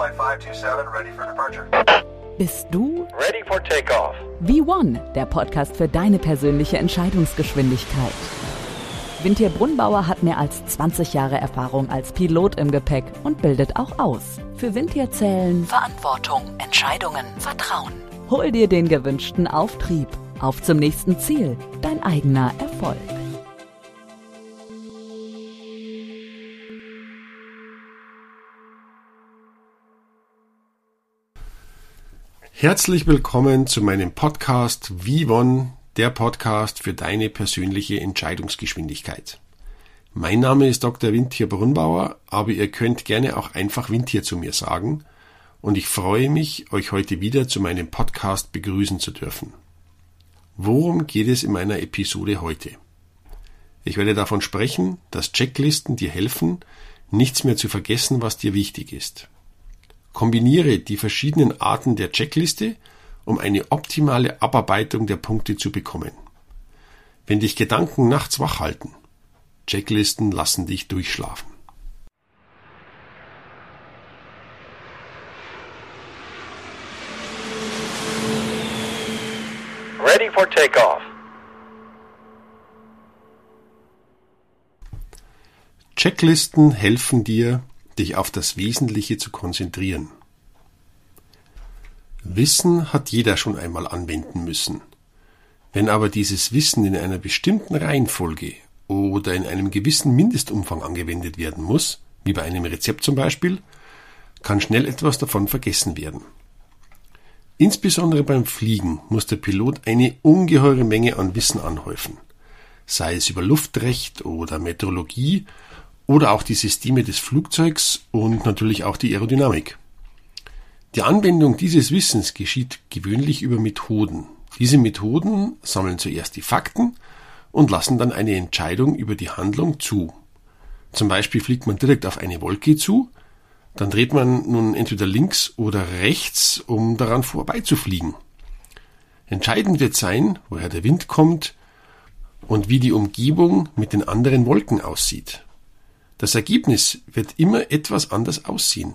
Flight 527 ready for departure. Bist du Ready for takeoff. V1, der Podcast für deine persönliche Entscheidungsgeschwindigkeit? Vintier Brunnbauer hat mehr als 20 Jahre Erfahrung als Pilot im Gepäck und bildet auch aus. Für Vintier zählen Verantwortung, Entscheidungen, Vertrauen. Hol dir den gewünschten Auftrieb. Auf zum nächsten Ziel, dein eigener Erfolg. Herzlich willkommen zu meinem Podcast Vivon, der Podcast für deine persönliche Entscheidungsgeschwindigkeit. Mein Name ist Dr. Wintier Brunnbauer, aber ihr könnt gerne auch einfach Wintier zu mir sagen und ich freue mich, euch heute wieder zu meinem Podcast begrüßen zu dürfen. Worum geht es in meiner Episode heute? Ich werde davon sprechen, dass Checklisten dir helfen, nichts mehr zu vergessen, was dir wichtig ist. Kombiniere die verschiedenen Arten der Checkliste, um eine optimale Abarbeitung der Punkte zu bekommen. Wenn dich Gedanken nachts wach halten, Checklisten lassen dich durchschlafen. Ready for takeoff. Checklisten helfen dir, dich auf das Wesentliche zu konzentrieren. Wissen hat jeder schon einmal anwenden müssen. Wenn aber dieses Wissen in einer bestimmten Reihenfolge oder in einem gewissen Mindestumfang angewendet werden muss, wie bei einem Rezept zum Beispiel, kann schnell etwas davon vergessen werden. Insbesondere beim Fliegen muss der Pilot eine ungeheure Menge an Wissen anhäufen, sei es über Luftrecht oder Meteorologie oder auch die Systeme des Flugzeugs und natürlich auch die Aerodynamik. Die Anwendung dieses Wissens geschieht gewöhnlich über Methoden. Diese Methoden sammeln zuerst die Fakten und lassen dann eine Entscheidung über die Handlung zu. Zum Beispiel fliegt man direkt auf eine Wolke zu, dann dreht man nun entweder links oder rechts, um daran vorbeizufliegen. Entscheidend wird sein, woher der Wind kommt und wie die Umgebung mit den anderen Wolken aussieht. Das Ergebnis wird immer etwas anders aussehen.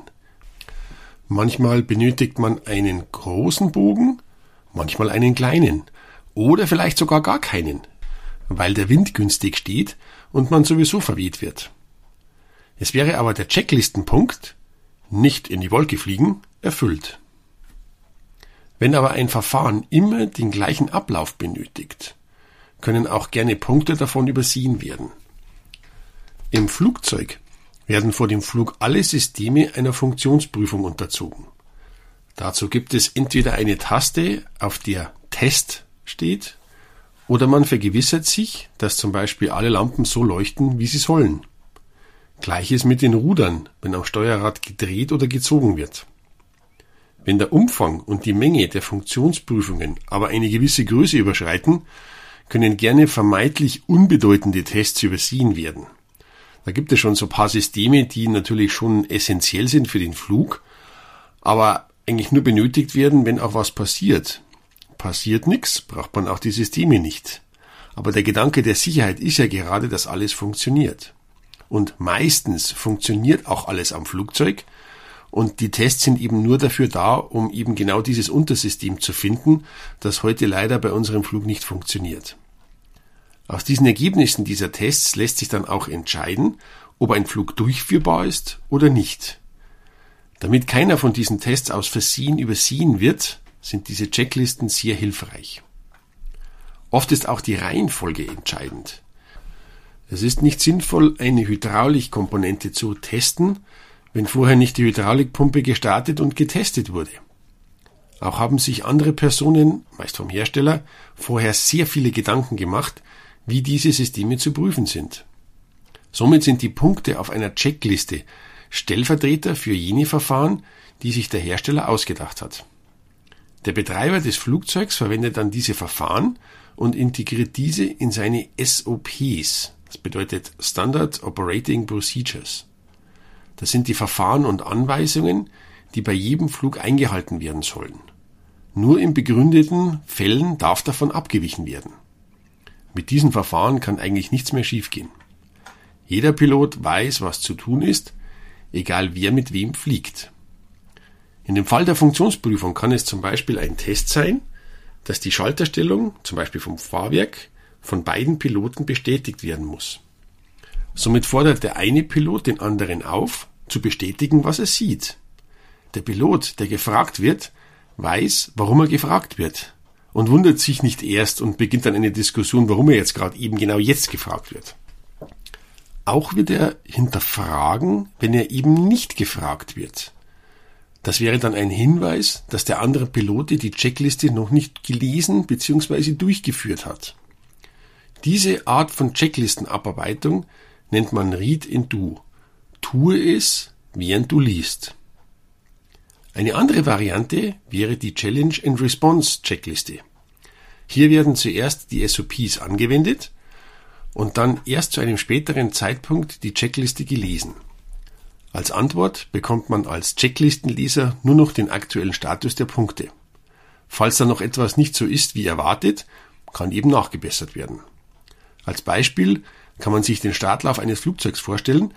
Manchmal benötigt man einen großen Bogen, manchmal einen kleinen oder vielleicht sogar gar keinen, weil der Wind günstig steht und man sowieso verweht wird. Es wäre aber der Checklistenpunkt, nicht in die Wolke fliegen, erfüllt. Wenn aber ein Verfahren immer den gleichen Ablauf benötigt, können auch gerne Punkte davon übersehen werden. Im Flugzeug werden vor dem Flug alle Systeme einer Funktionsprüfung unterzogen. Dazu gibt es entweder eine Taste, auf der Test steht, oder man vergewissert sich, dass zum Beispiel alle Lampen so leuchten, wie sie sollen. Gleiches mit den Rudern, wenn am Steuerrad gedreht oder gezogen wird. Wenn der Umfang und die Menge der Funktionsprüfungen aber eine gewisse Größe überschreiten, können gerne vermeintlich unbedeutende Tests übersehen werden. Da gibt es schon so paar Systeme, die natürlich schon essentiell sind für den Flug, aber eigentlich nur benötigt werden, wenn auch was passiert. Passiert nichts, braucht man auch die Systeme nicht. Aber der Gedanke der Sicherheit ist ja gerade, dass alles funktioniert. Und meistens funktioniert auch alles am Flugzeug. Und die Tests sind eben nur dafür da, um eben genau dieses Untersystem zu finden, das heute leider bei unserem Flug nicht funktioniert. Aus diesen Ergebnissen dieser Tests lässt sich dann auch entscheiden, ob ein Flug durchführbar ist oder nicht. Damit keiner von diesen Tests aus Versehen übersehen wird, sind diese Checklisten sehr hilfreich. Oft ist auch die Reihenfolge entscheidend. Es ist nicht sinnvoll, eine Hydraulikkomponente zu testen, wenn vorher nicht die Hydraulikpumpe gestartet und getestet wurde. Auch haben sich andere Personen, meist vom Hersteller, vorher sehr viele Gedanken gemacht, wie diese Systeme zu prüfen sind. Somit sind die Punkte auf einer Checkliste Stellvertreter für jene Verfahren, die sich der Hersteller ausgedacht hat. Der Betreiber des Flugzeugs verwendet dann diese Verfahren und integriert diese in seine SOPs. Das bedeutet Standard Operating Procedures. Das sind die Verfahren und Anweisungen, die bei jedem Flug eingehalten werden sollen. Nur in begründeten Fällen darf davon abgewichen werden. Mit diesem Verfahren kann eigentlich nichts mehr schiefgehen. Jeder Pilot weiß, was zu tun ist, egal wer mit wem fliegt. In dem Fall der Funktionsprüfung kann es zum Beispiel ein Test sein, dass die Schalterstellung, zum Beispiel vom Fahrwerk, von beiden Piloten bestätigt werden muss. Somit fordert der eine Pilot den anderen auf, zu bestätigen, was er sieht. Der Pilot, der gefragt wird, weiß, warum er gefragt wird und wundert sich nicht erst und beginnt dann eine Diskussion, warum er jetzt gerade eben genau jetzt gefragt wird. Auch wird er hinterfragen, wenn er eben nicht gefragt wird. Das wäre dann ein Hinweis, dass der andere Pilote die Checkliste noch nicht gelesen bzw. durchgeführt hat. Diese Art von Checklistenabarbeitung nennt man Read in Do. Tue es, während du liest. Eine andere Variante wäre die Challenge and Response Checkliste. Hier werden zuerst die SOPs angewendet und dann erst zu einem späteren Zeitpunkt die Checkliste gelesen. Als Antwort bekommt man als Checklistenleser nur noch den aktuellen Status der Punkte. Falls da noch etwas nicht so ist wie erwartet, kann eben nachgebessert werden. Als Beispiel kann man sich den Startlauf eines Flugzeugs vorstellen,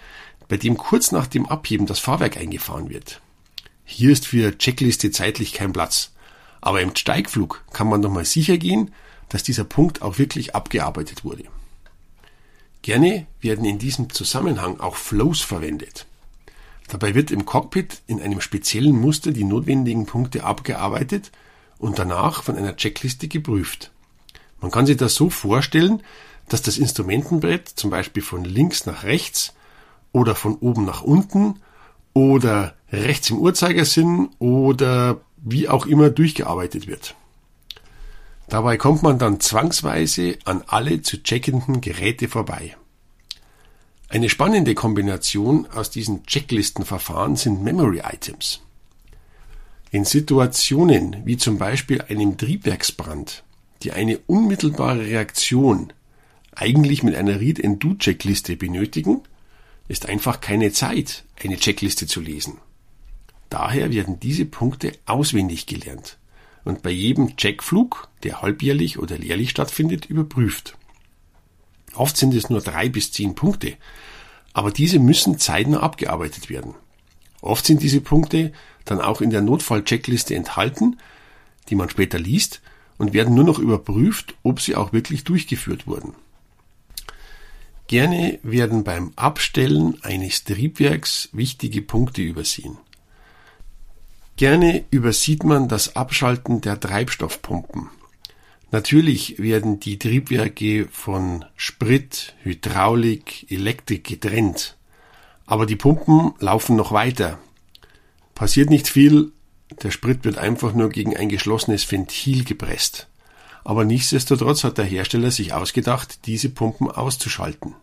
bei dem kurz nach dem Abheben das Fahrwerk eingefahren wird. Hier ist für Checkliste zeitlich kein Platz. Aber im Steigflug kann man nochmal sicher gehen, dass dieser Punkt auch wirklich abgearbeitet wurde. Gerne werden in diesem Zusammenhang auch Flows verwendet. Dabei wird im Cockpit in einem speziellen Muster die notwendigen Punkte abgearbeitet und danach von einer Checkliste geprüft. Man kann sich das so vorstellen, dass das Instrumentenbrett zum Beispiel von links nach rechts oder von oben nach unten oder rechts im Uhrzeigersinn oder wie auch immer durchgearbeitet wird. Dabei kommt man dann zwangsweise an alle zu checkenden Geräte vorbei. Eine spannende Kombination aus diesen Checklistenverfahren sind Memory Items. In Situationen wie zum Beispiel einem Triebwerksbrand, die eine unmittelbare Reaktion eigentlich mit einer Read-and-Do-Checkliste benötigen, ist einfach keine Zeit, eine Checkliste zu lesen. Daher werden diese Punkte auswendig gelernt und bei jedem Checkflug, der halbjährlich oder jährlich stattfindet, überprüft. Oft sind es nur drei bis zehn Punkte, aber diese müssen zeitnah abgearbeitet werden. Oft sind diese Punkte dann auch in der Notfall-Checkliste enthalten, die man später liest und werden nur noch überprüft, ob sie auch wirklich durchgeführt wurden. Gerne werden beim Abstellen eines Triebwerks wichtige Punkte übersehen. Gerne übersieht man das Abschalten der Treibstoffpumpen. Natürlich werden die Triebwerke von Sprit, Hydraulik, Elektrik getrennt. Aber die Pumpen laufen noch weiter. Passiert nicht viel, der Sprit wird einfach nur gegen ein geschlossenes Ventil gepresst aber nichtsdestotrotz hat der Hersteller sich ausgedacht, diese Pumpen auszuschalten.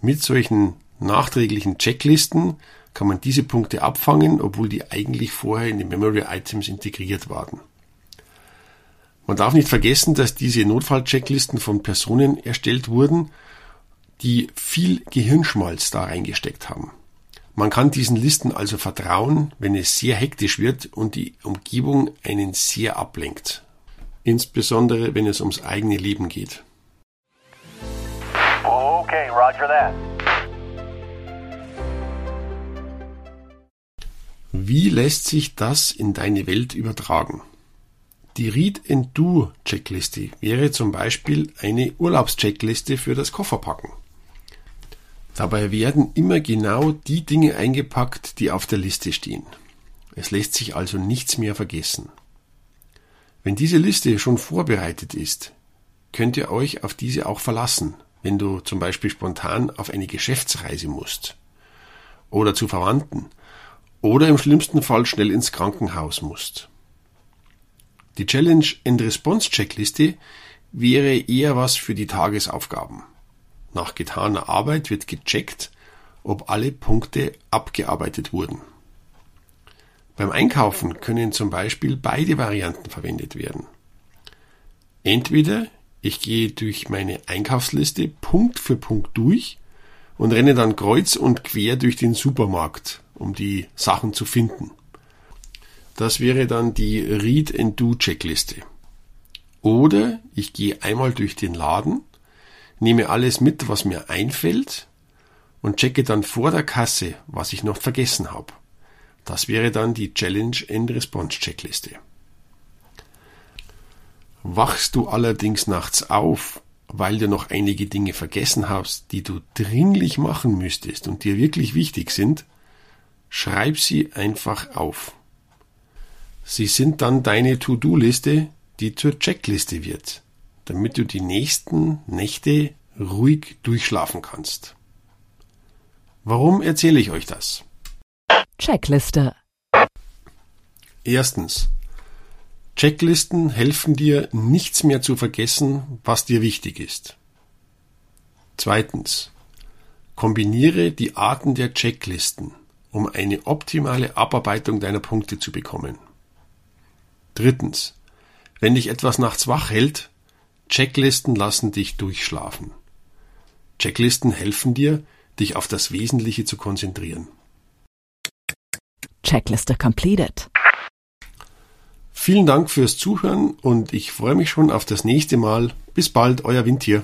Mit solchen nachträglichen Checklisten kann man diese Punkte abfangen, obwohl die eigentlich vorher in die Memory Items integriert waren. Man darf nicht vergessen, dass diese Notfall-Checklisten von Personen erstellt wurden, die viel Gehirnschmalz da reingesteckt haben. Man kann diesen Listen also vertrauen, wenn es sehr hektisch wird und die Umgebung einen sehr ablenkt insbesondere wenn es ums eigene Leben geht. Okay, roger that. Wie lässt sich das in deine Welt übertragen? Die Read-and-Do-Checkliste wäre zum Beispiel eine Urlaubscheckliste für das Kofferpacken. Dabei werden immer genau die Dinge eingepackt, die auf der Liste stehen. Es lässt sich also nichts mehr vergessen. Wenn diese Liste schon vorbereitet ist, könnt ihr euch auf diese auch verlassen, wenn du zum Beispiel spontan auf eine Geschäftsreise musst oder zu Verwandten oder im schlimmsten Fall schnell ins Krankenhaus musst. Die Challenge and Response Checkliste wäre eher was für die Tagesaufgaben. Nach getaner Arbeit wird gecheckt, ob alle Punkte abgearbeitet wurden. Beim Einkaufen können zum Beispiel beide Varianten verwendet werden. Entweder ich gehe durch meine Einkaufsliste Punkt für Punkt durch und renne dann kreuz und quer durch den Supermarkt, um die Sachen zu finden. Das wäre dann die Read and Do Checkliste. Oder ich gehe einmal durch den Laden, nehme alles mit, was mir einfällt und checke dann vor der Kasse, was ich noch vergessen habe. Das wäre dann die Challenge and Response Checkliste. Wachst du allerdings nachts auf, weil du noch einige Dinge vergessen hast, die du dringlich machen müsstest und dir wirklich wichtig sind, schreib sie einfach auf. Sie sind dann deine To-Do-Liste, die zur Checkliste wird, damit du die nächsten Nächte ruhig durchschlafen kannst. Warum erzähle ich euch das? Checkliste. Erstens. Checklisten helfen dir, nichts mehr zu vergessen, was dir wichtig ist. Zweitens. Kombiniere die Arten der Checklisten, um eine optimale Abarbeitung deiner Punkte zu bekommen. Drittens. Wenn dich etwas nachts wach hält, Checklisten lassen dich durchschlafen. Checklisten helfen dir, dich auf das Wesentliche zu konzentrieren. Checkliste completed. Vielen Dank fürs Zuhören und ich freue mich schon auf das nächste Mal. Bis bald, euer Windtier.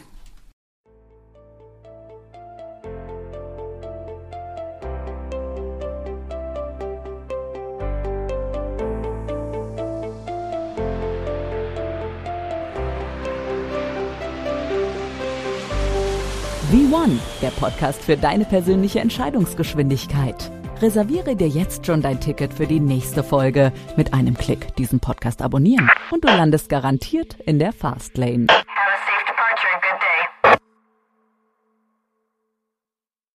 V1, der Podcast für deine persönliche Entscheidungsgeschwindigkeit. Reserviere dir jetzt schon dein Ticket für die nächste Folge. Mit einem Klick diesen Podcast abonnieren und du landest garantiert in der Fastlane.